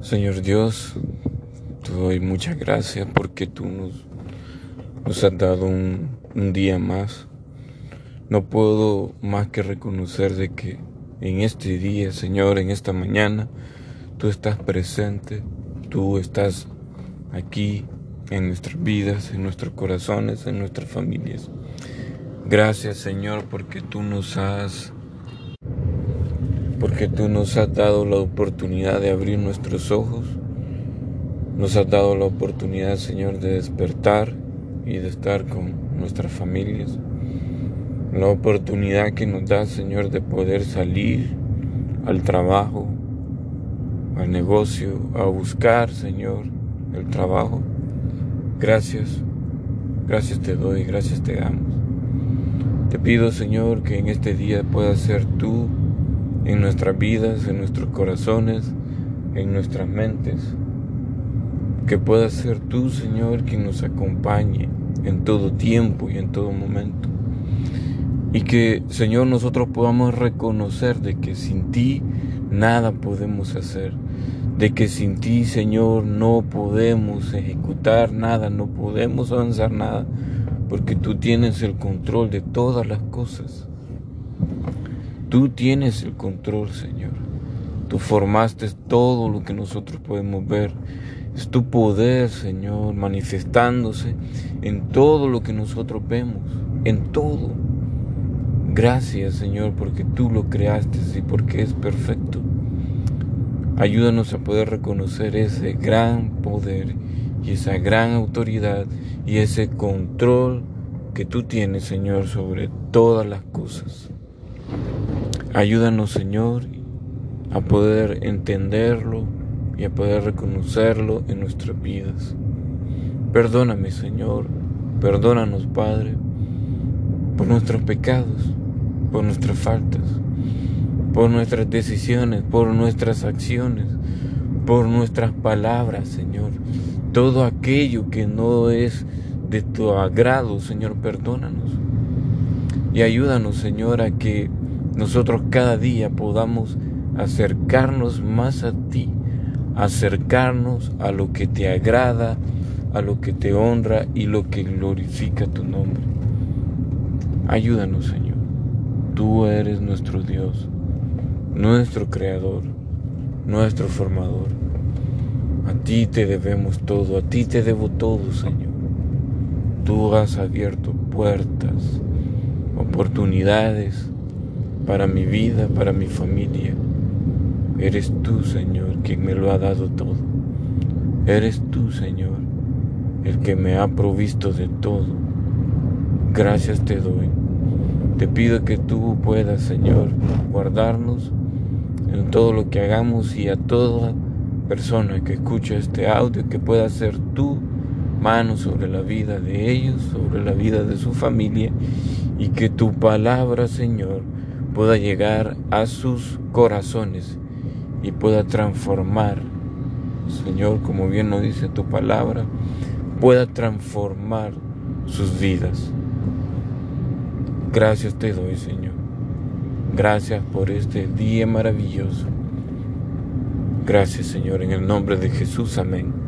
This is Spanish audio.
Señor Dios, te doy muchas gracias porque tú nos, has dado un, un día más. No puedo más que reconocer de que en este día, Señor, en esta mañana, tú estás presente, tú estás aquí en nuestras vidas, en nuestros corazones, en nuestras familias. Gracias, Señor, porque tú nos has porque tú nos has dado la oportunidad de abrir nuestros ojos, nos has dado la oportunidad, Señor, de despertar y de estar con nuestras familias, la oportunidad que nos da, Señor, de poder salir al trabajo, al negocio, a buscar, Señor, el trabajo. Gracias, gracias te doy, gracias te damos. Te pido, Señor, que en este día puedas ser tú en nuestras vidas, en nuestros corazones, en nuestras mentes. Que pueda ser tú, Señor, quien nos acompañe en todo tiempo y en todo momento. Y que, Señor, nosotros podamos reconocer de que sin ti nada podemos hacer. De que sin ti, Señor, no podemos ejecutar nada, no podemos avanzar nada, porque tú tienes el control de todas las cosas. Tú tienes el control, Señor. Tú formaste todo lo que nosotros podemos ver. Es tu poder, Señor, manifestándose en todo lo que nosotros vemos, en todo. Gracias, Señor, porque tú lo creaste y porque es perfecto. Ayúdanos a poder reconocer ese gran poder y esa gran autoridad y ese control que tú tienes, Señor, sobre todas las cosas. Ayúdanos, Señor, a poder entenderlo y a poder reconocerlo en nuestras vidas. Perdóname, Señor, perdónanos, Padre, por nuestros pecados, por nuestras faltas, por nuestras decisiones, por nuestras acciones, por nuestras palabras, Señor. Todo aquello que no es de tu agrado, Señor, perdónanos. Y ayúdanos, Señor, a que nosotros cada día podamos acercarnos más a ti, acercarnos a lo que te agrada, a lo que te honra y lo que glorifica tu nombre. Ayúdanos, Señor. Tú eres nuestro Dios, nuestro Creador, nuestro Formador. A ti te debemos todo, a ti te debo todo, Señor. Tú has abierto puertas, oportunidades, para mi vida, para mi familia. Eres tú, Señor, quien me lo ha dado todo. Eres tú, Señor, el que me ha provisto de todo. Gracias te doy. Te pido que tú puedas, Señor, guardarnos en todo lo que hagamos y a toda persona que escuche este audio, que pueda ser tu mano sobre la vida de ellos, sobre la vida de su familia, y que tu palabra, Señor, pueda llegar a sus corazones y pueda transformar, Señor, como bien nos dice tu palabra, pueda transformar sus vidas. Gracias te doy, Señor. Gracias por este día maravilloso. Gracias, Señor, en el nombre de Jesús. Amén.